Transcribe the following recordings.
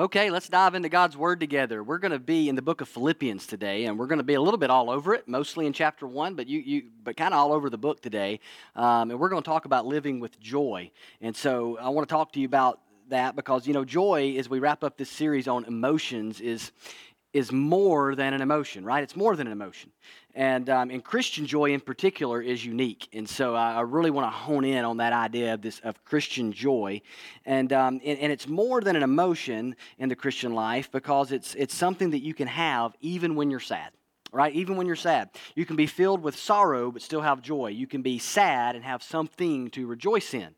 Okay, let's dive into God's Word together. We're going to be in the book of Philippians today, and we're going to be a little bit all over it, mostly in chapter one, but you, you but kind of all over the book today. Um, and we're going to talk about living with joy. And so I want to talk to you about that because you know joy, as we wrap up this series on emotions, is is more than an emotion, right? It's more than an emotion. And, um, and Christian joy in particular is unique. And so I, I really want to hone in on that idea of this of Christian joy. And, um, and, and, it's more than an emotion in the Christian life because it's, it's something that you can have even when you're sad. Right? Even when you're sad. You can be filled with sorrow but still have joy. You can be sad and have something to rejoice in.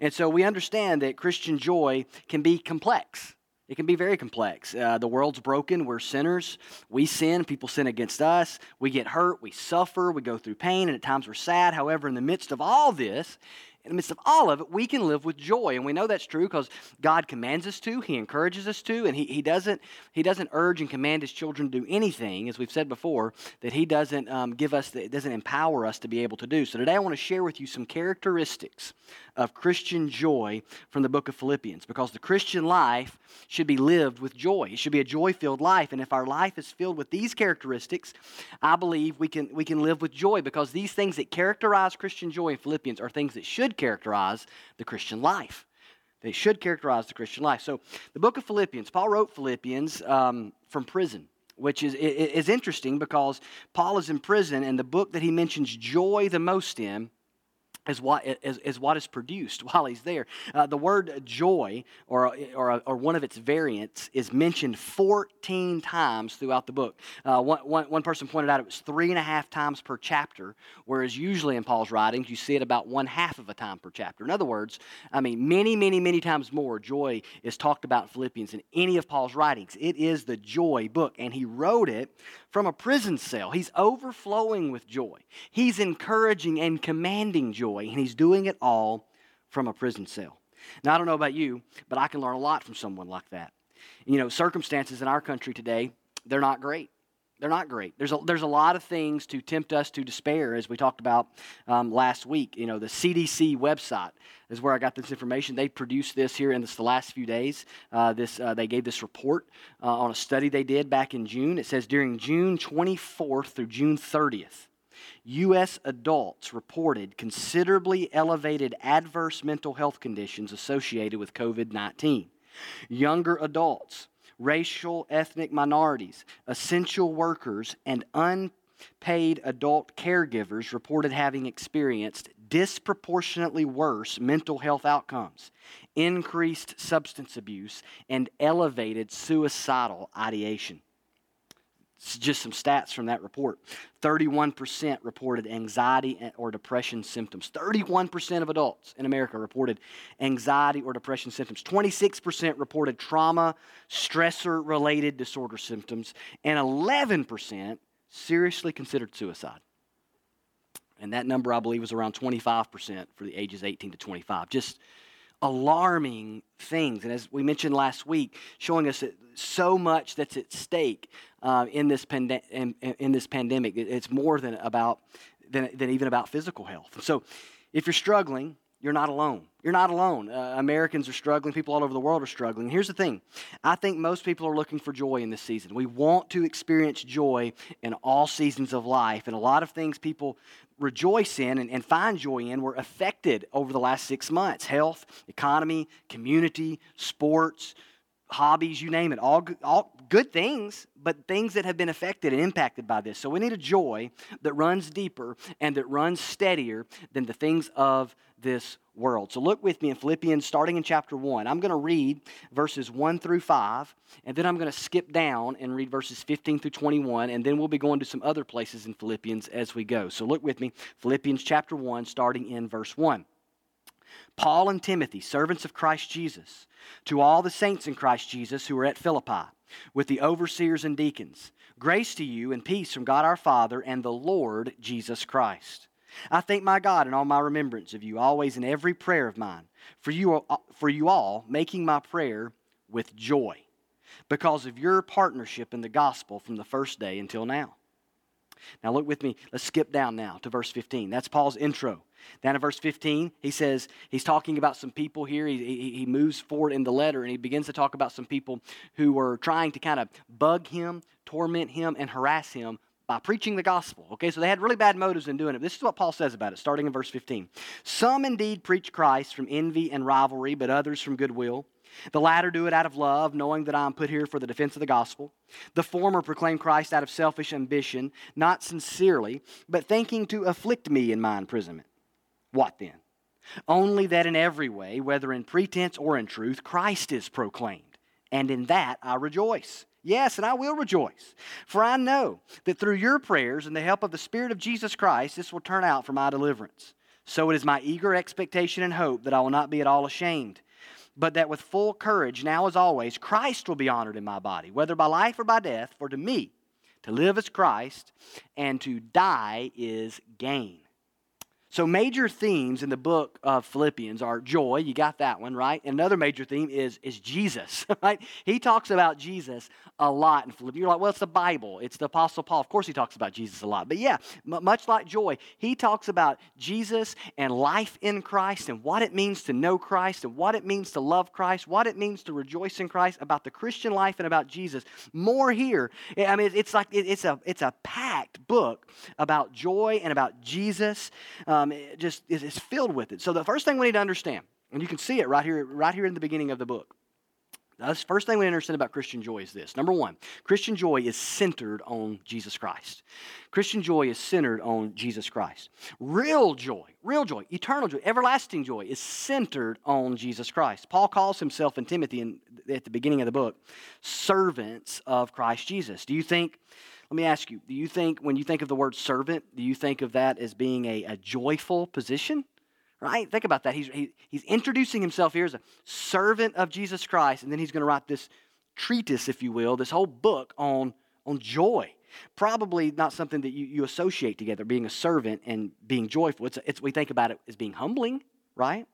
And so we understand that Christian joy can be complex. It can be very complex. Uh, the world's broken. We're sinners. We sin. People sin against us. We get hurt. We suffer. We go through pain. And at times we're sad. However, in the midst of all this, in the midst of all of it, we can live with joy. And we know that's true because God commands us to, He encourages us to, and He, he, doesn't, he doesn't urge and command His children to do anything, as we've said before, that He doesn't um, give us, the, doesn't empower us to be able to do. So today I want to share with you some characteristics of Christian joy from the book of Philippians because the Christian life should be lived with joy. It should be a joy filled life. And if our life is filled with these characteristics, I believe we can, we can live with joy because these things that characterize Christian joy in Philippians are things that should characterize the Christian life. They should characterize the Christian life. So, the book of Philippians, Paul wrote Philippians um, from prison which is, is interesting because Paul is in prison, and the book that he mentions joy the most in is what is, is what is produced while he's there. Uh, the word joy, or, or, or one of its variants, is mentioned 14 times throughout the book. Uh, one, one, one person pointed out it was three and a half times per chapter, whereas usually in Paul's writings you see it about one half of a time per chapter. In other words, I mean, many, many, many times more joy is talked about in Philippians in any of Paul's writings. It is the joy book, and he wrote it from a prison cell. He's overflowing with joy, he's encouraging and commanding joy joy, and he's doing it all from a prison cell. Now, I don't know about you, but I can learn a lot from someone like that. You know, circumstances in our country today, they're not great. They're not great. There's a, there's a lot of things to tempt us to despair, as we talked about um, last week. You know, the CDC website is where I got this information. They produced this here in this, the last few days. Uh, this, uh, they gave this report uh, on a study they did back in June. It says during June 24th through June 30th, U.S. adults reported considerably elevated adverse mental health conditions associated with COVID 19. Younger adults, racial ethnic minorities, essential workers, and unpaid adult caregivers reported having experienced disproportionately worse mental health outcomes, increased substance abuse, and elevated suicidal ideation just some stats from that report. 31% reported anxiety or depression symptoms. 31% of adults in america reported anxiety or depression symptoms. 26% reported trauma stressor related disorder symptoms and 11% seriously considered suicide. And that number i believe was around 25% for the ages 18 to 25 just alarming things. And as we mentioned last week, showing us so much that's at stake uh, in, this pande- in, in, this pandemic. It's more than about than, than even about physical health. So if you're struggling, you're not alone. You're not alone. Uh, Americans are struggling. People all over the world are struggling. Here's the thing I think most people are looking for joy in this season. We want to experience joy in all seasons of life. And a lot of things people rejoice in and, and find joy in were affected over the last six months health, economy, community, sports, hobbies, you name it. All, all good things, but things that have been affected and impacted by this. So we need a joy that runs deeper and that runs steadier than the things of this world. So look with me in Philippians, starting in chapter 1. I'm going to read verses 1 through 5, and then I'm going to skip down and read verses 15 through 21, and then we'll be going to some other places in Philippians as we go. So look with me, Philippians chapter 1, starting in verse 1. Paul and Timothy, servants of Christ Jesus, to all the saints in Christ Jesus who are at Philippi, with the overseers and deacons, grace to you and peace from God our Father and the Lord Jesus Christ. I thank my God in all my remembrance of you, always in every prayer of mine, for you, for you all, making my prayer with joy, because of your partnership in the gospel from the first day until now. Now, look with me. Let's skip down now to verse 15. That's Paul's intro. Down in verse 15, he says, he's talking about some people here. He, he, he, moves forward in the letter and he begins to talk about some people who were trying to kind of bug him, torment him, and harass him by preaching the gospel. Okay, so they had really bad motives in doing it. This is what Paul says about it, starting in verse 15. Some indeed preach Christ from envy and rivalry, but others from goodwill. The latter do it out of love, knowing that I am put here for the defense of the gospel. The former proclaim Christ out of selfish ambition, not sincerely, but thinking to afflict me in my imprisonment. What then? Only that in every way, whether in pretense or in truth, Christ is proclaimed, and in that I rejoice. Yes, and I will rejoice. For I know that through your prayers and the help of the Spirit of Jesus Christ, this will turn out for my deliverance. So it is my eager expectation and hope that I will not be at all ashamed, but that with full courage, now as always, Christ will be honored in my body, whether by life or by death. For to me, to live is Christ, and to die is gain. So, major themes in the book of Philippians are joy. You got that one, right? Another major theme is, is Jesus, right? He talks about Jesus a lot in Philippians. You're like, well, it's the Bible, it's the Apostle Paul. Of course, he talks about Jesus a lot. But yeah, m- much like joy, he talks about Jesus and life in Christ and what it means to know Christ and what it means to love Christ, what it means to rejoice in Christ, about the Christian life and about Jesus. More here. I mean, it's like it's a, it's a packed book about joy and about Jesus. Um, um, it just is filled with it. So the first thing we need to understand, and you can see it right here, right here in the beginning of the book. the first thing we need to understand about Christian joy is this. Number one, Christian joy is centered on Jesus Christ. Christian joy is centered on Jesus Christ. Real joy, real joy, eternal joy, everlasting joy is centered on Jesus Christ. Paul calls himself and Timothy in, at the beginning of the book servants of Christ Jesus. Do you think let me ask you do you think, when you think of the word servant, do you think of that as being a, a joyful position? Right? Think about that. He's, he, he's introducing himself here as a servant of Jesus Christ, and then he's going to write this treatise, if you will, this whole book on, on joy. Probably not something that you, you associate together, being a servant and being joyful. It's, it's, we think about it as being humbling, right?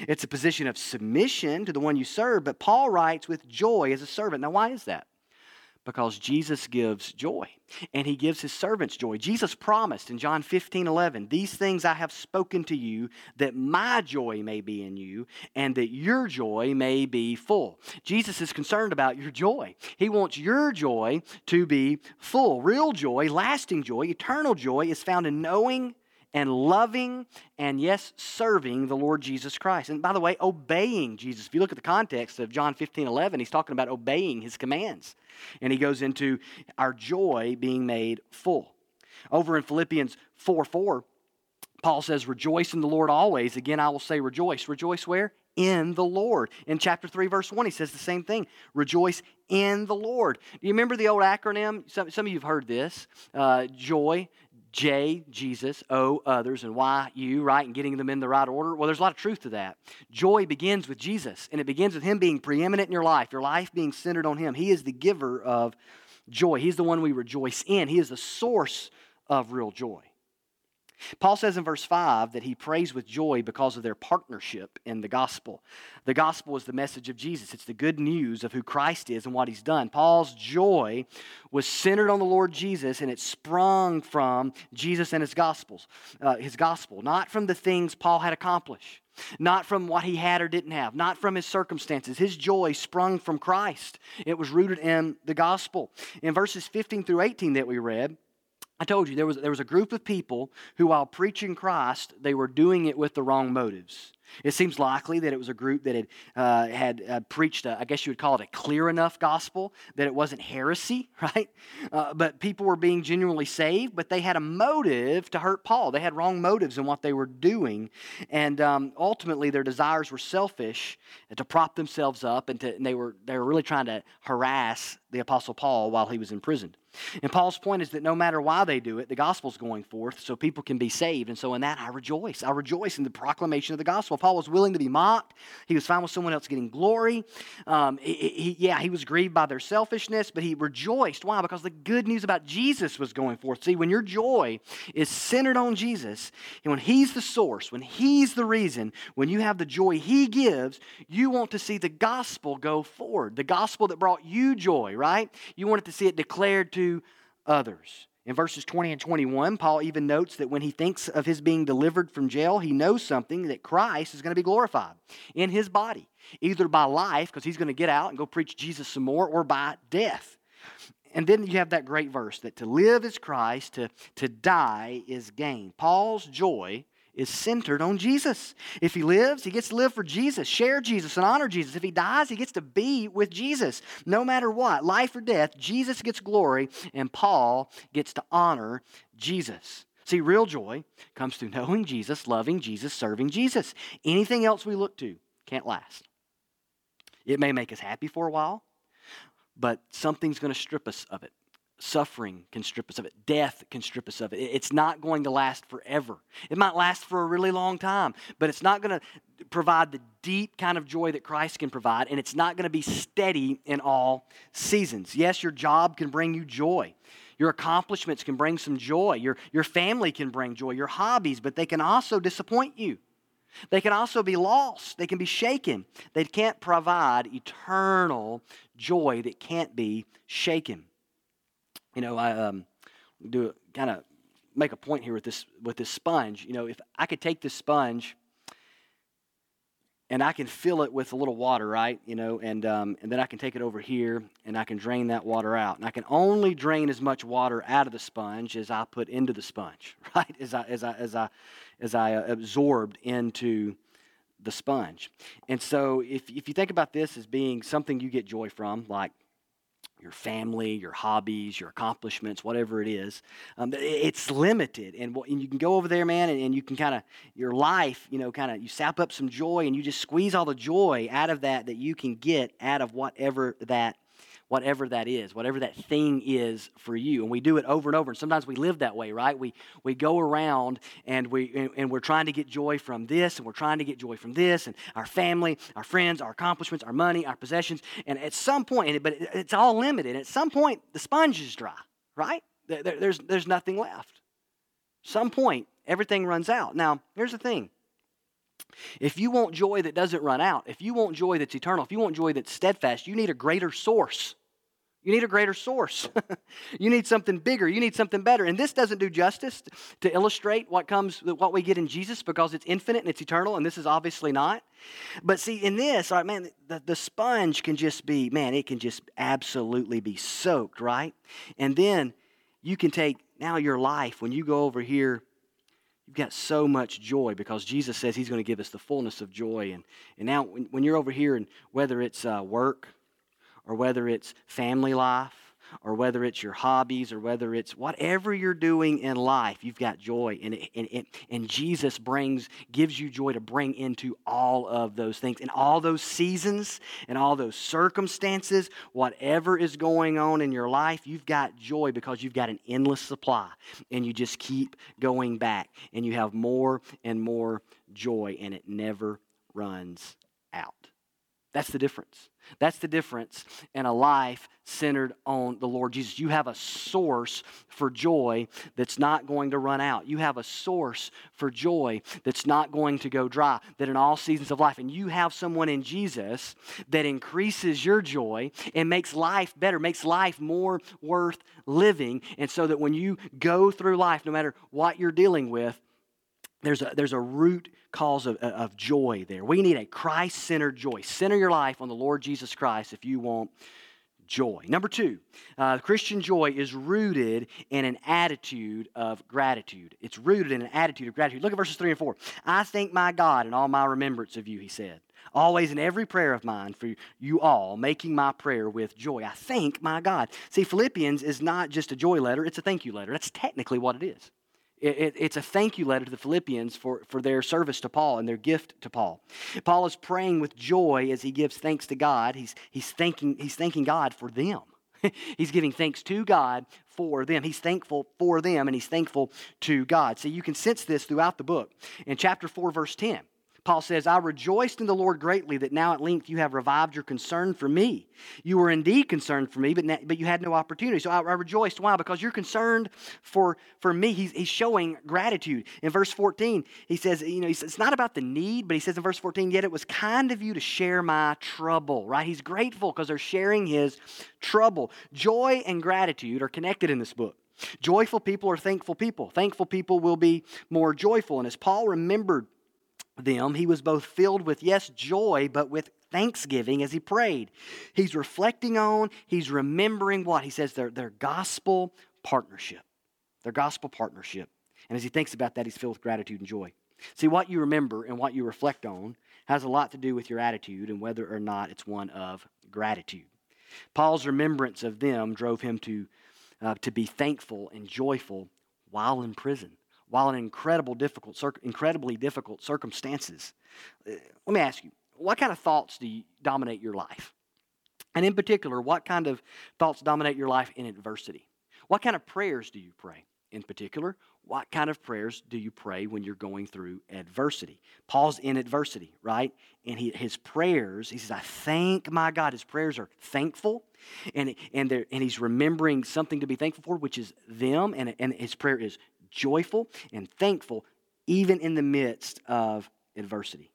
It's a position of submission to the one you serve, but Paul writes with joy as a servant. Now, why is that? Because Jesus gives joy and he gives his servants joy. Jesus promised in John 15 11, These things I have spoken to you that my joy may be in you and that your joy may be full. Jesus is concerned about your joy. He wants your joy to be full. Real joy, lasting joy, eternal joy is found in knowing and loving and, yes, serving the Lord Jesus Christ. And by the way, obeying Jesus. If you look at the context of John 15 11, he's talking about obeying his commands. And he goes into our joy being made full. Over in Philippians 4 4, Paul says, Rejoice in the Lord always. Again, I will say rejoice. Rejoice where? In the Lord. In chapter 3, verse 1, he says the same thing. Rejoice in the Lord. Do you remember the old acronym? Some, some of you have heard this. Uh, joy, J, Jesus, O, others, and Y, you, right? And getting them in the right order. Well, there's a lot of truth to that. Joy begins with Jesus, and it begins with Him being preeminent in your life, your life being centered on Him. He is the giver of joy, He's the one we rejoice in, He is the source of real joy. Paul says in verse 5 that he prays with joy because of their partnership in the gospel. The gospel is the message of Jesus, it's the good news of who Christ is and what he's done. Paul's joy was centered on the Lord Jesus and it sprung from Jesus and his gospels, uh, his gospel, not from the things Paul had accomplished. Not from what he had or didn't have, not from his circumstances. His joy sprung from Christ. It was rooted in the gospel. In verses 15 through 18 that we read, I told you there was, there was a group of people who, while preaching Christ, they were doing it with the wrong motives. It seems likely that it was a group that had, uh, had uh, preached, a, I guess you would call it a clear enough gospel, that it wasn't heresy, right? Uh, but people were being genuinely saved, but they had a motive to hurt Paul. They had wrong motives in what they were doing. And um, ultimately, their desires were selfish to prop themselves up, and, to, and they, were, they were really trying to harass the Apostle Paul while he was imprisoned. And Paul's point is that no matter why they do it, the gospel's going forth so people can be saved. And so in that, I rejoice. I rejoice in the proclamation of the gospel. Paul was willing to be mocked. He was fine with someone else getting glory. Um, he, he, yeah, he was grieved by their selfishness, but he rejoiced. Why? Because the good news about Jesus was going forth. See, when your joy is centered on Jesus, and when he's the source, when he's the reason, when you have the joy he gives, you want to see the gospel go forward. The gospel that brought you joy, right? You wanted to see it declared to others. In verses 20 and 21, Paul even notes that when he thinks of his being delivered from jail, he knows something that Christ is going to be glorified in his body, either by life, because he's going to get out and go preach Jesus some more, or by death. And then you have that great verse that to live is Christ, to, to die is gain. Paul's joy is centered on Jesus. If he lives, he gets to live for Jesus, share Jesus, and honor Jesus. If he dies, he gets to be with Jesus. No matter what, life or death, Jesus gets glory, and Paul gets to honor Jesus. See, real joy comes through knowing Jesus, loving Jesus, serving Jesus. Anything else we look to can't last. It may make us happy for a while, but something's going to strip us of it. Suffering can strip us of it. Death can strip us of it. It's not going to last forever. It might last for a really long time, but it's not going to provide the deep kind of joy that Christ can provide, and it's not going to be steady in all seasons. Yes, your job can bring you joy. Your accomplishments can bring some joy. Your, your family can bring joy. Your hobbies, but they can also disappoint you. They can also be lost. They can be shaken. They can't provide eternal joy that can't be shaken. You know, I um, do kind of make a point here with this with this sponge. You know, if I could take this sponge and I can fill it with a little water, right? You know, and um, and then I can take it over here and I can drain that water out. And I can only drain as much water out of the sponge as I put into the sponge, right? As I as I as I as I uh, absorbed into the sponge. And so if if you think about this as being something you get joy from, like your family, your hobbies, your accomplishments, whatever it is. Um, it's limited. And, and, you can go over there, man, and, and you can kind of, your life, you know, kind of, you sap up some joy and you just squeeze all the joy out of that that you can get out of whatever that whatever that is, whatever that thing is for you. And we do it over and over. And sometimes we live that way, right? We, we go around and, we, and, and we're trying to get joy from this, and we're trying to get joy from this, and our family, our friends, our accomplishments, our money, our possessions. And at some point, but it's all limited. At some point, the sponge is dry, right? There, there's, there's nothing left. Some point, everything runs out. Now, here's the thing. If you want joy that doesn't run out, if you want joy that's eternal, if you want joy that's steadfast, you need a greater source. You need a greater source. you need something bigger. You need something better. And this doesn't do justice to illustrate what comes, what we get in Jesus because it's infinite and it's eternal, and this is obviously not. But see, in this, right, man, the, the sponge can just be, man, it can just absolutely be soaked, right? And then you can take now your life when you go over here you've got so much joy because Jesus says He's going to give us the fullness of joy. And, and now, when, when you're over here, and whether it's uh, work or whether it's family life, or whether it's your hobbies, or whether it's whatever you're doing in life, you've got joy. And, it, and, it, and Jesus brings, gives you joy to bring into all of those things. In all those seasons and all those circumstances, whatever is going on in your life, you've got joy because you've got an endless supply. And you just keep going back. And you have more and more joy, and it never runs out. That's the difference. That's the difference in a life centered on the Lord Jesus. You have a source for joy that's not going to run out. You have a source for joy that's not going to go dry, that in all seasons of life. And you have someone in Jesus that increases your joy and makes life better, makes life more worth living. And so that when you go through life, no matter what you're dealing with, there's a, there's a root cause of, of joy there. We need a Christ centered joy. Center your life on the Lord Jesus Christ if you want joy. Number two, uh, Christian joy is rooted in an attitude of gratitude. It's rooted in an attitude of gratitude. Look at verses 3 and 4. I thank my God in all my remembrance of you, he said. Always in every prayer of mine for you all, making my prayer with joy. I thank my God. See, Philippians is not just a joy letter, it's a thank you letter. That's technically what it is. It, it, it's a thank you letter to the Philippians for, for their service to Paul and their gift to Paul. Paul is praying with joy as he gives thanks to God. He's, he's, thanking, he's thanking God for them. he's giving thanks to God for them. He's thankful for them and he's thankful to God. See, you can sense this throughout the book. In chapter 4, verse 10, Paul says, I rejoiced in the Lord greatly that now at length you have revived your concern for me. You were indeed concerned for me, but, but you had no opportunity. So I, I rejoiced. Why? Because you're concerned for, for me. He's, he's showing gratitude. In verse 14, he says, you know, he says, it's not about the need, but he says in verse 14, yet it was kind of you to share my trouble, right? He's grateful because they're sharing his trouble. Joy and gratitude are connected in this book. Joyful people are thankful people. Thankful people will be more joyful. And as Paul remembered them, he was both filled with, yes, joy, but with thanksgiving as he prayed. He's reflecting on, he's remembering what? He says their, their gospel partnership. Their gospel partnership. And as he thinks about that, he's filled with gratitude and joy. See, what you remember and what you reflect on has a lot to do with your attitude and whether or not it's one of gratitude. Paul's remembrance of them drove him to, uh, to be thankful and joyful while in prison, while in incredible difficult, incredibly difficult circumstances. Uh, let me ask you, what kind of thoughts do you dominate your life? And in particular, what kind of thoughts dominate your life in adversity? What kind of prayers do you pray? In particular, what kind of prayers do you pray when you're going through adversity? Paul's in adversity, right? And he, his prayers, he says, I thank my God. His prayers are thankful, and, and, and he's remembering something to be thankful for, which is them, and, and his prayer is joyful and thankful, even in the midst of adversity.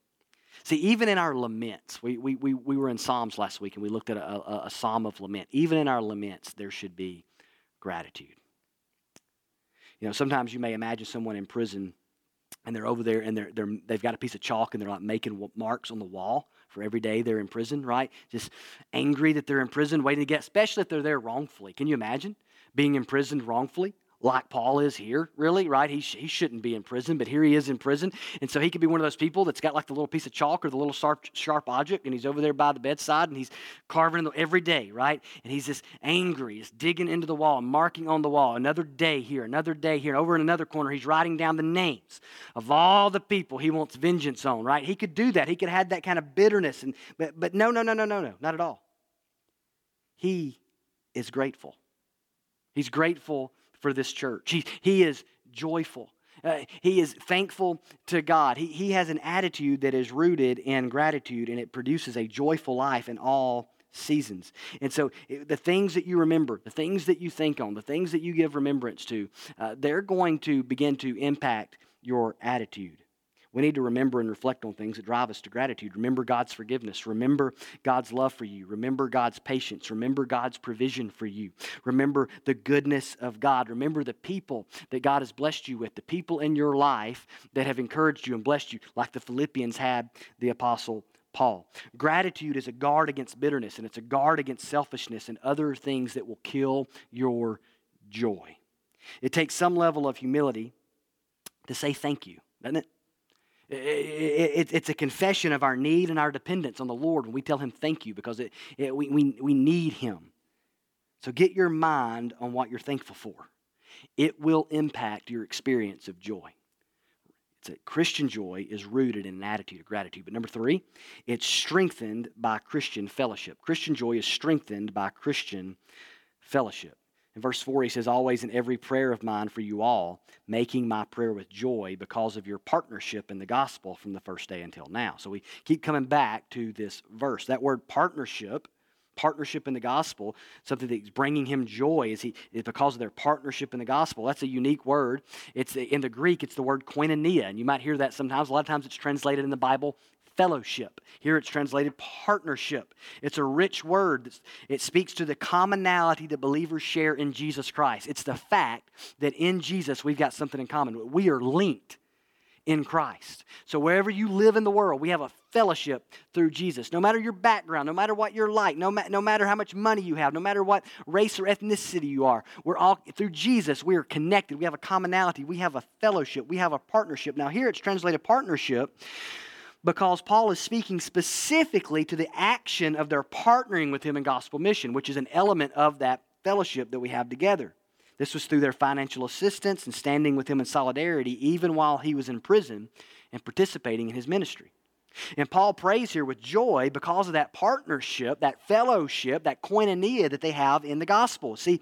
See, even in our laments, we, we, we, we were in Psalms last week and we looked at a, a, a psalm of lament. Even in our laments, there should be gratitude. You know, sometimes you may imagine someone in prison and they're over there and they're, they're, they've got a piece of chalk and they're like making marks on the wall for every day they're in prison, right? Just angry that they're in prison, waiting to get, especially if they're there wrongfully. Can you imagine being imprisoned wrongfully? Like Paul is here, really, right? He, he shouldn't be in prison, but here he is in prison. And so he could be one of those people that's got like the little piece of chalk or the little sharp, sharp object, and he's over there by the bedside and he's carving the, every day, right? And he's just angry, he's digging into the wall, marking on the wall. Another day here, another day here. And over in another corner, he's writing down the names of all the people he wants vengeance on, right? He could do that. He could have that kind of bitterness. And, but, but no, no, no, no, no, no, not at all. He is grateful. He's grateful for this church. He, he is joyful. Uh, he is thankful to God. He, he has an attitude that is rooted in gratitude and it produces a joyful life in all seasons. And so the things that you remember, the things that you think on, the things that you give remembrance to, uh, they're going to begin to impact your attitude. We need to remember and reflect on things that drive us to gratitude. Remember God's forgiveness. Remember God's love for you. Remember God's patience. Remember God's provision for you. Remember the goodness of God. Remember the people that God has blessed you with, the people in your life that have encouraged you and blessed you, like the Philippians had the Apostle Paul. Gratitude is a guard against bitterness and it's a guard against selfishness and other things that will kill your joy. It takes some level of humility to say thank you, doesn't it? It's a confession of our need and our dependence on the Lord when we tell Him thank you because it, it, we, we, we need Him. So get your mind on what you're thankful for. It will impact your experience of joy. It's a Christian joy is rooted in an attitude of gratitude. But number three, it's strengthened by Christian fellowship. Christian joy is strengthened by Christian fellowship. In verse 4, he says, Always in every prayer of mine for you all, making my prayer with joy because of your partnership in the gospel from the first day until now. So we keep coming back to this verse. That word partnership, partnership in the gospel, something that's bringing him joy is, he, is because of their partnership in the gospel. That's a unique word. It's in the Greek, it's the word koinonia, and you might hear that sometimes. A lot of times it's translated in the Bible fellowship. Here it's translated partnership. It's a rich word. It speaks to the commonality that believers share in Jesus Christ. It's the fact that in Jesus we've got something in common. We are linked in Christ. So wherever you live in the world, we have a fellowship through Jesus. No matter your background, no matter what you're like, no, ma- no matter how much money you have, no matter what race or ethnicity you are, we're all through Jesus, we are connected. We have a commonality. We have a fellowship. We have a partnership. Now here it's translated partnership because Paul is speaking specifically to the action of their partnering with him in gospel mission, which is an element of that fellowship that we have together. This was through their financial assistance and standing with him in solidarity, even while he was in prison and participating in his ministry. And Paul prays here with joy because of that partnership, that fellowship, that koinonia that they have in the gospel. See,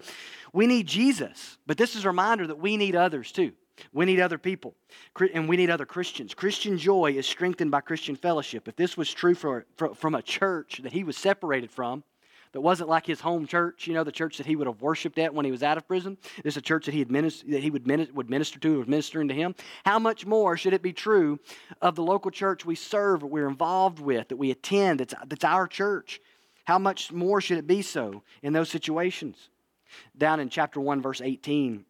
we need Jesus, but this is a reminder that we need others too. We need other people, and we need other Christians. Christian joy is strengthened by Christian fellowship. If this was true for, for, from a church that he was separated from, that wasn't like his home church, you know, the church that he would have worshiped at when he was out of prison. This is a church that he, administ- that he would, minister, would minister to, was ministering to him. How much more should it be true of the local church we serve, that we're involved with, that we attend, that's, that's our church? How much more should it be so in those situations? Down in chapter 1, verse 18,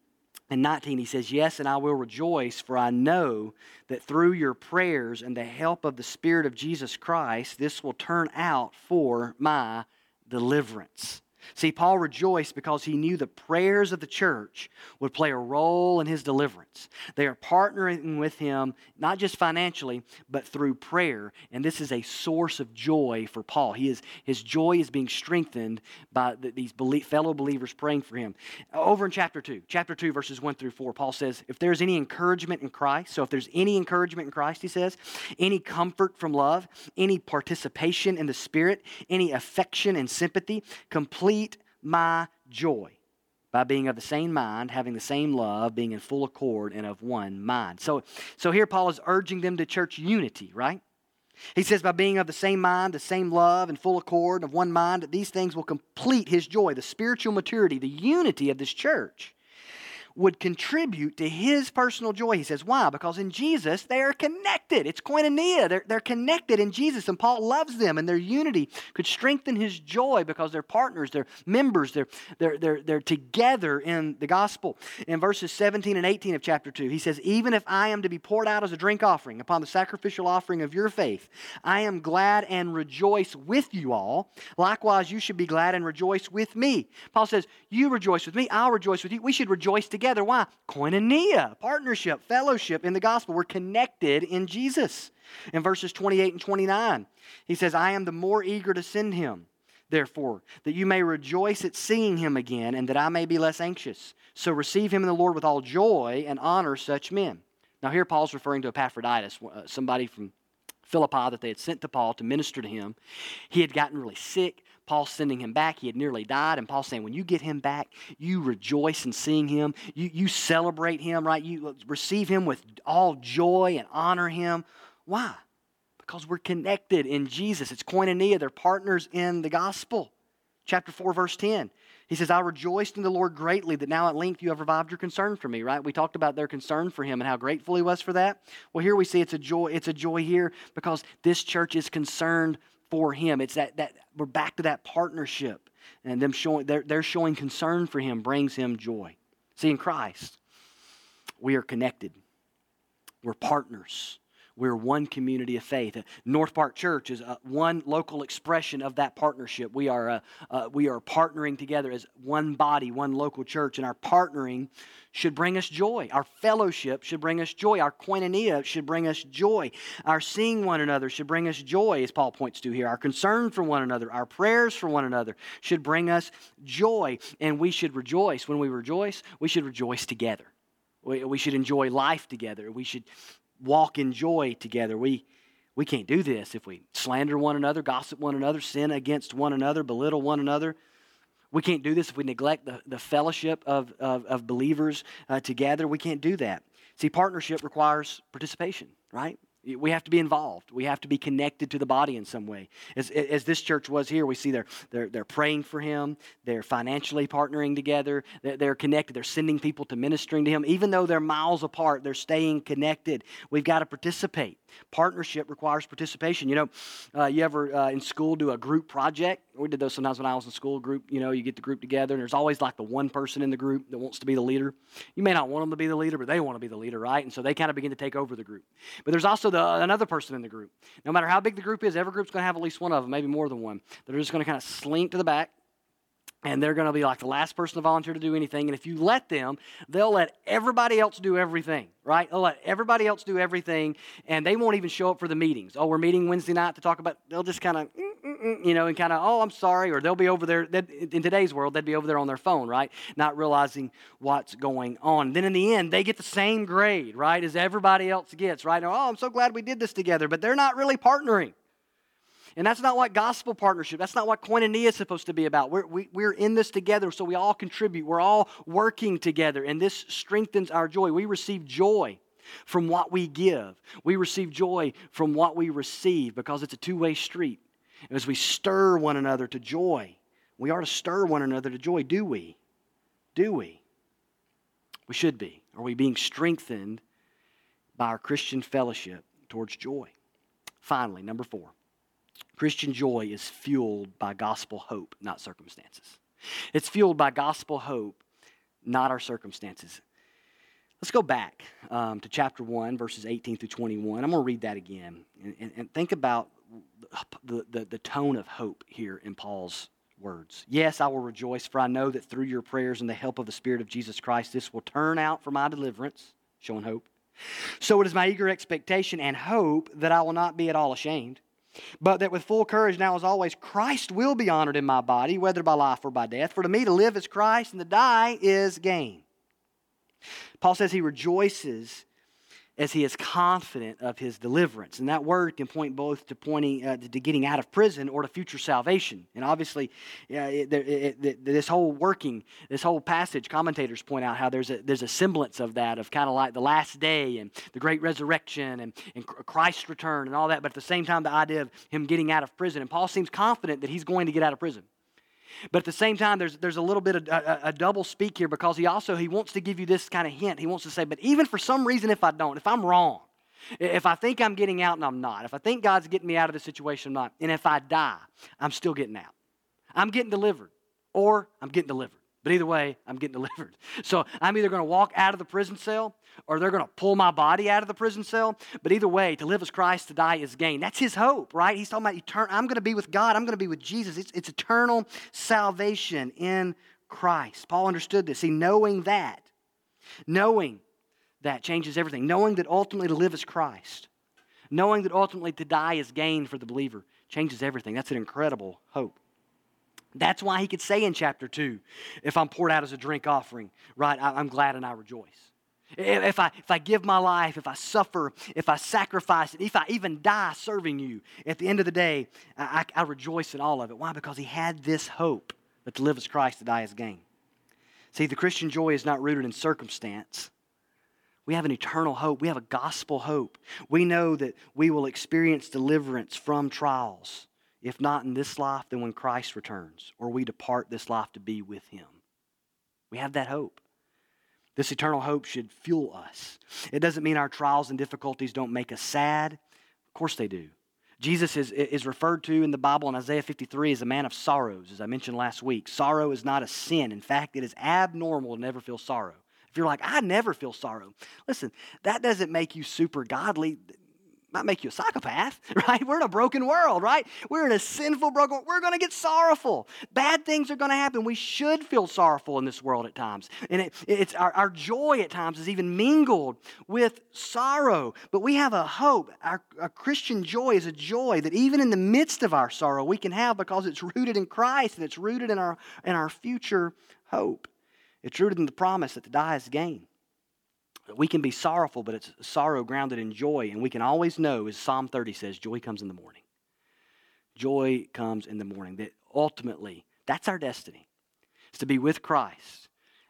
In 19, he says, Yes, and I will rejoice, for I know that through your prayers and the help of the Spirit of Jesus Christ, this will turn out for my deliverance. See, Paul rejoiced because he knew the prayers of the church would play a role in his deliverance. They are partnering with him, not just financially, but through prayer. And this is a source of joy for Paul. He is, his joy is being strengthened by the, these fellow believers praying for him. Over in chapter 2, chapter 2, verses 1 through 4, Paul says, If there's any encouragement in Christ, so if there's any encouragement in Christ, he says, any comfort from love, any participation in the Spirit, any affection and sympathy, complete complete my joy by being of the same mind, having the same love, being in full accord and of one mind. So, so here Paul is urging them to church unity, right? He says, by being of the same mind, the same love, and full accord of one mind, that these things will complete his joy, the spiritual maturity, the unity of this church would contribute to his personal joy. He says, why? Because in Jesus, they are connected. It's koinonia. They're, they're connected in Jesus, and Paul loves them, and their unity could strengthen his joy because they're partners, they're members, they're, they're, they're, they're together in the gospel. In verses 17 and 18 of chapter 2, he says, Even if I am to be poured out as a drink offering upon the sacrificial offering of your faith, I am glad and rejoice with you all. Likewise, you should be glad and rejoice with me. Paul says, You rejoice with me, I'll rejoice with you. We should rejoice together together. Why? Koinonia, partnership, fellowship in the gospel. We're connected in Jesus. In verses 28 and 29, he says, I am the more eager to send him, therefore, that you may rejoice at seeing him again, and that I may be less anxious. So receive him in the Lord with all joy and honor such men. Now, here Paul's referring to Epaphroditus, uh, somebody from Philippi that they had sent to Paul to minister to him. He had gotten really sick. Paul's sending him back. He had nearly died. And Paul's saying, when you get him back, you rejoice in seeing him. You, you celebrate him, right? You uh, receive him with all joy and honor him. Why? Because we're connected in Jesus. It's koinonia. They're partners in the gospel. Chapter 4, verse 10. He says, I rejoiced in the Lord greatly that now at length you have revived your concern for me, right? We talked about their concern for him and how grateful he was for that. Well, here we see it's a joy, it's a joy here because this church is concerned for him. It's that, that we're back to that partnership. And them showing they're, they're showing concern for him brings him joy. See, in Christ, we are connected. We're partners. We're one community of faith. North Park Church is one local expression of that partnership. We are, uh, uh, we are partnering together as one body, one local church, and our partnering should bring us joy. Our fellowship should bring us joy. Our koinonia should bring us joy. Our seeing one another should bring us joy, as Paul points to here. Our concern for one another, our prayers for one another should bring us joy, and we should rejoice. When we rejoice, we should rejoice together. We should enjoy life together. We should walk in joy together. We, we can't do this if we slander one another, gossip one another, sin against one another, belittle one another. We can't do this if we neglect the, the fellowship of, of, of believers uh, together. We can't do that. See, partnership requires participation, right? We have to be involved. We have to be connected to the body in some way. As, as this church was here, we see they're, they're, they're praying for him. They're financially partnering together. They're, they're connected. They're sending people to ministering to him. Even though they're miles apart, they're staying connected. We've got to participate. Partnership requires participation. You know, uh, you ever uh, in school do a group project? We did those sometimes when I was in school. Group, you know, you get the group together, and there's always like the one person in the group that wants to be the leader. You may not want them to be the leader, but they want to be the leader, right? And so they kind of begin to take over the group. But there's also the, another person in the group. No matter how big the group is, every group's going to have at least one of them, maybe more than one. They're just going to kind of slink to the back and they're going to be like the last person to volunteer to do anything. And if you let them, they'll let everybody else do everything, right? They'll let everybody else do everything, and they won't even show up for the meetings. Oh, we're meeting Wednesday night to talk about. They'll just kind of, you know, and kind of, oh, I'm sorry, or they'll be over there. In today's world, they'd be over there on their phone, right? Not realizing what's going on. Then in the end, they get the same grade, right, as everybody else gets, right? Oh, I'm so glad we did this together, but they're not really partnering. And that's not what gospel partnership, that's not what koinonia is supposed to be about. We're, we, we are in this together, so we all contribute. We're all working together, and this strengthens our joy. We receive joy from what we give, we receive joy from what we receive because it's a two way street. As we stir one another to joy, we are to stir one another to joy, do we? Do we? We should be. Are we being strengthened by our Christian fellowship towards joy? Finally, number four, Christian joy is fueled by gospel hope, not circumstances. It's fueled by gospel hope, not our circumstances. Let's go back um, to chapter 1, verses 18 through 21. I'm going to read that again and, and, and think about the, the, tone of hope here in Paul's words. Yes, I will rejoice, for I know that through your prayers and the help of the Spirit of Jesus Christ, this will turn out for my deliverance, showing hope. So it is my eager expectation and hope that I will not be at all ashamed, but that with full courage now as always, Christ will be honored in my body, whether by life or by death. For to me to live is Christ, and to die is gain. Paul says he rejoices as he is confident of his deliverance. And that word can point both to pointing uh, to, getting out of prison or to future salvation. And obviously, uh, it, it, it, this whole working, this whole passage, commentators point out how there's a, there's a semblance of that, of kind of like the last day and the great resurrection and, and Christ's return and all that. But at the same time, the idea of him getting out of prison. And Paul seems confident that he's going to get out of prison. But at the same time, there's, there's a little bit of a, a, double speak here because he also he wants to give you this kind of hint. He wants to say, but even for some reason, if I don't, if I'm wrong, if I think I'm getting out and I'm not, if I think God's getting me out of the situation, I'm not, and if I die, I'm still getting out. I'm getting delivered, or I'm getting delivered. But either way, I'm getting delivered. So I'm either going to walk out of the prison cell or they're going to pull my body out of the prison cell. But either way, to live as Christ, to die is gain. That's his hope, right? He's talking about eternal. I'm going to be with God. I'm going to be with Jesus. It's, it's eternal salvation in Christ. Paul understood this. See, knowing that, knowing that changes everything. Knowing that ultimately to live is Christ, knowing that ultimately to die is gain for the believer changes everything. That's an incredible hope. That's why he could say in chapter 2, if I'm poured out as a drink offering, right, I'm glad and I rejoice. If I, if I give my life, if I suffer, if I sacrifice it, if I even die serving you, at the end of the day, I, I rejoice in all of it. Why? Because he had this hope that to live as Christ, to die as gain. See, the Christian joy is not rooted in circumstance. We have an eternal hope. We have a gospel hope. We know that we will experience deliverance from trials. If not in this life, then when Christ returns, or we depart this life to be with him. We have that hope. This eternal hope should fuel us. It doesn't mean our trials and difficulties don't make us sad. Of course they do. Jesus is, is referred to in the Bible in Isaiah 53 as a man of sorrows, as I mentioned last week. Sorrow is not a sin. In fact, it is abnormal to never feel sorrow. If you're like, I never feel sorrow, listen, that doesn't make you super godly might make you a psychopath, right? We're in a broken world, right? We're in a sinful, broken world. We're going to get sorrowful. Bad things are going to happen. We should feel sorrowful in this world at times. And it, it's our, our joy at times is even mingled with sorrow. But we have a hope. Our, our Christian joy is a joy that even in the midst of our sorrow, we can have because it's rooted in Christ and it's rooted in our, in our future hope. It's rooted in the promise that the die is gain. We can be sorrowful, but it's sorrow grounded in joy. And we can always know, as Psalm 30 says, joy comes in the morning. Joy comes in the morning. That ultimately, that's our destiny. It's to be with Christ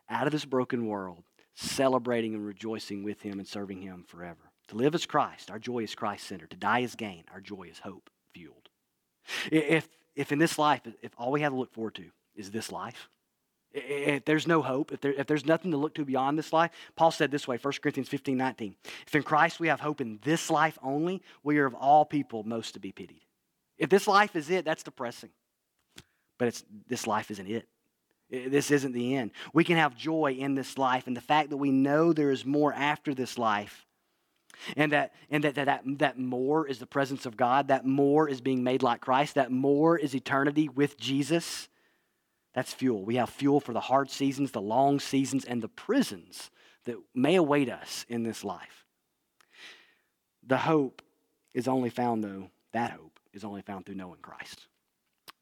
out of this broken world, celebrating and rejoicing with Him and serving Him forever. To live as Christ, our joy is Christ centered. To die is gain, our joy is hope fueled. If, if in this life, if all we have to look forward to is this life, if there's no hope, if, there, if there's nothing to look to beyond this life, Paul said this way, 1 Corinthians 15, 19. If in Christ we have hope in this life only, we are of all people most to be pitied. If this life is it, that's depressing. But it's, this life isn't it. This isn't the end. We can have joy in this life, and the fact that we know there is more after this life, and that and that, that, that, that more is the presence of God, that more is being made like Christ, that more is eternity with Jesus that's fuel. We have fuel for the hard seasons, the long seasons, and the prisons that may await us in this life. The hope is only found, though, that hope is only found through knowing Christ.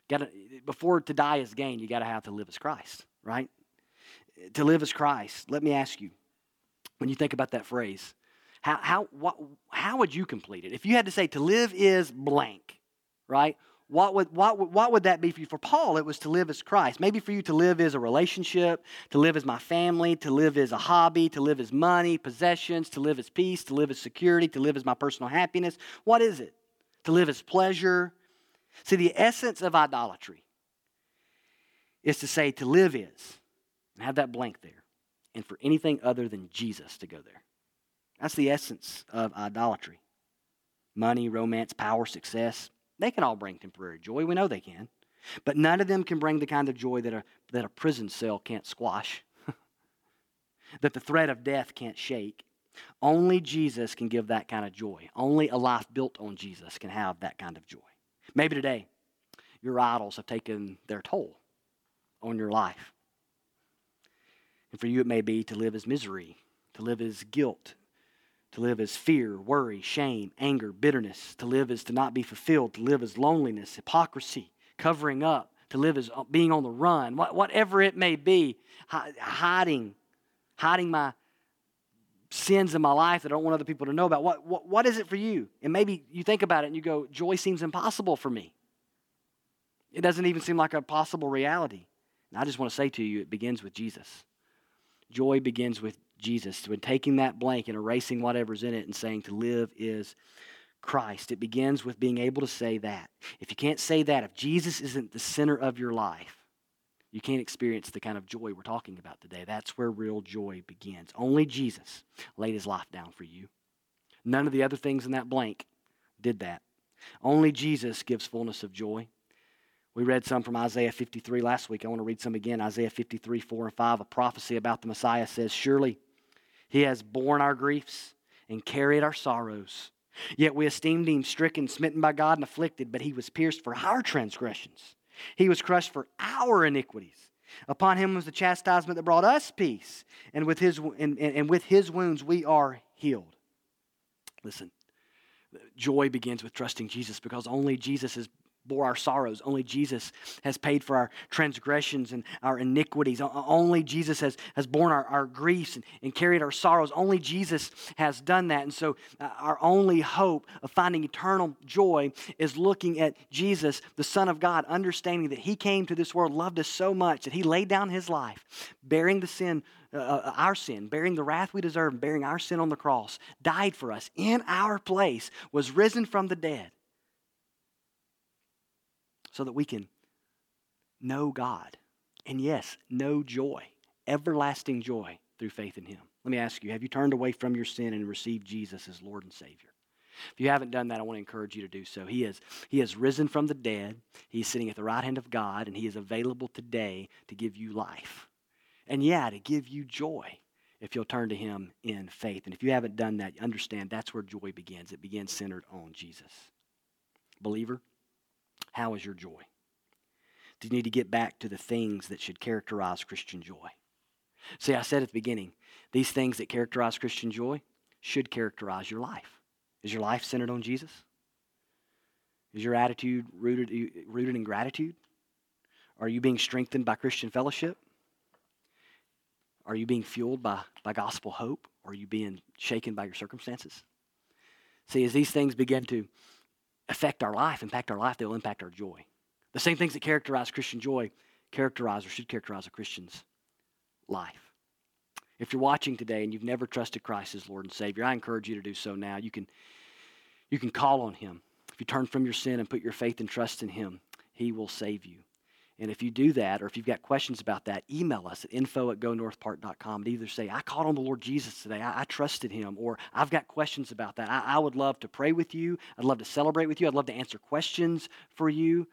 Gotta, before to die is gain, you got to have to live as Christ, right? To live as Christ, let me ask you, when you think about that phrase, how, how, what, how would you complete it? If you had to say to live is blank, right? What would, what, what would that be for you? For Paul, it was to live as Christ. Maybe for you to live as a relationship, to live as my family, to live as a hobby, to live as money, possessions, to live as peace, to live as security, to live as my personal happiness. What is it? To live as pleasure. See, the essence of idolatry is to say to live is, and have that blank there, and for anything other than Jesus to go there. That's the essence of idolatry money, romance, power, success. They can all bring temporary joy. We know they can. But none of them can bring the kind of joy that a, that a prison cell can't squash. that the threat of death can't shake. Only Jesus can give that kind of joy. Only a life built on Jesus can have that kind of joy. Maybe today, your idols have taken their toll on your life. And for you, it may be to live as misery, to live as guilt, to live as fear, worry, shame, anger, bitterness, to live as to not be fulfilled, to live as loneliness, hypocrisy, covering up, to live as uh, being on the run, whatever it may be, hiding, hiding my sins in my life that I don't want other people to know about. What, what, what is it for you? And maybe you think about it and you go, joy seems impossible for me. It doesn't even seem like a possible reality. And I just want to say to you, it begins with Jesus. Joy begins with Jesus. When taking that blank and erasing whatever's in it and saying to live is Christ, it begins with being able to say that. If you can't say that, if Jesus isn't the center of your life, you can't experience the kind of joy we're talking about today. That's where real joy begins. Only Jesus laid his life down for you. None of the other things in that blank did that. Only Jesus gives fullness of joy. We read some from Isaiah 53 last week. I want to read some again. Isaiah 53, 4 and 5. A prophecy about the Messiah says, Surely he has borne our griefs and carried our sorrows. Yet we esteemed him stricken, smitten by God, and afflicted, but he was pierced for our transgressions. He was crushed for our iniquities. Upon him was the chastisement that brought us peace, and with his, and, and with his wounds we are healed. Listen, joy begins with trusting Jesus because only Jesus is bore our sorrows. Only Jesus has paid for our transgressions and our iniquities. Only Jesus has, has borne our, our griefs and, and carried our sorrows. Only Jesus has done that. And so, uh, our only hope of finding eternal joy is looking at Jesus, the Son of God, understanding that He came to this world, loved us so much that He laid down His life, bearing the sin. Uh, uh our sin, bearing the wrath we deserve, bearing our sin on the cross, died for us in our place, was risen from the dead, so that we can know God. And yes, know joy, everlasting joy through faith in Him. Let me ask you have you turned away from your sin and received Jesus as Lord and Savior? If you haven't done that, I want to encourage you to do so. He is, he has risen from the dead. He's sitting at the right hand of God, and He is available today to give you life. And yeah, to give you joy if you'll turn to Him in faith. And if you haven't done that, understand that's where joy begins. It begins centered on Jesus. Believer, how is your joy? Do you need to get back to the things that should characterize Christian joy? See, I said at the beginning, these things that characterize Christian joy should characterize your life. Is your life centered on Jesus? Is your attitude rooted, rooted in gratitude? Are you being strengthened by Christian fellowship? Are you being fueled by, by gospel hope? Or are you being shaken by your circumstances? See, as these things begin to affect our life, impact our life, they'll impact our joy. The same things that characterize Christian joy characterize or should characterize a Christian's life. If you're watching today and you've never trusted Christ as Lord and Savior, I encourage you to do so now. You can, you can call on Him. If you turn from your sin and put your faith and trust in Him, He will save you. And if you do that, or if you've got questions about that, email us at info at gonorthpark.com and either say, I called on the Lord Jesus today, I, I trusted him, or I've got questions about that. I, I, would love to pray with you. I'd love to celebrate with you. I'd love to answer questions for you.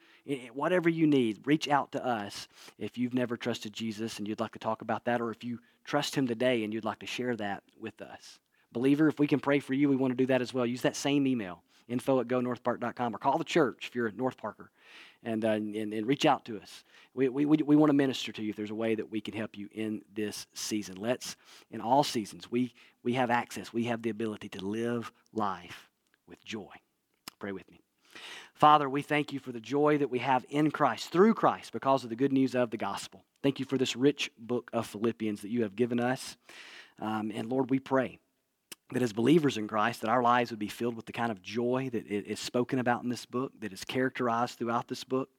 Whatever you need, reach out to us if you've never trusted Jesus and you'd like to talk about that, or if you trust him today and you'd like to share that with us. Believer, if we can pray for you, we want to do that as well. Use that same email, info at gonorthpark.com, or call the church if you're a North Parker and, uh, and, and, reach out to us. We, we, we, we want to minister to you if there's a way that we can help you in this season. Let's, in all seasons, we, we have access, we have the ability to live life with joy. Pray with me. Father, we thank you for the joy that we have in Christ, through Christ, because of the good news of the gospel. Thank you for this rich book of Philippians that you have given us. Um, and Lord, we pray that as believers in Christ, that our lives would be filled with the kind of joy that is spoken about in this book, that is characterized throughout this book,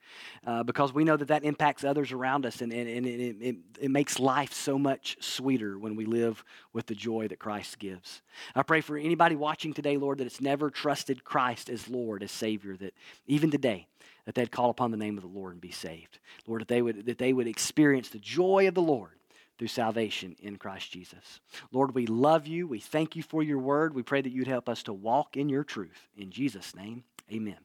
uh, because we know that that impacts others around us, and, and, and it, it, it, makes life so much sweeter when we live with the joy that Christ gives. I pray for anybody watching today, Lord, that it's never trusted Christ as Lord, as Savior, that even today, that they'd call upon the name of the Lord and be saved. Lord, that they would, that they would experience the joy of the Lord through salvation in Christ Jesus. Lord, we love you. We thank you for your word. We pray that you'd help us to walk in your truth. In Jesus' name, amen.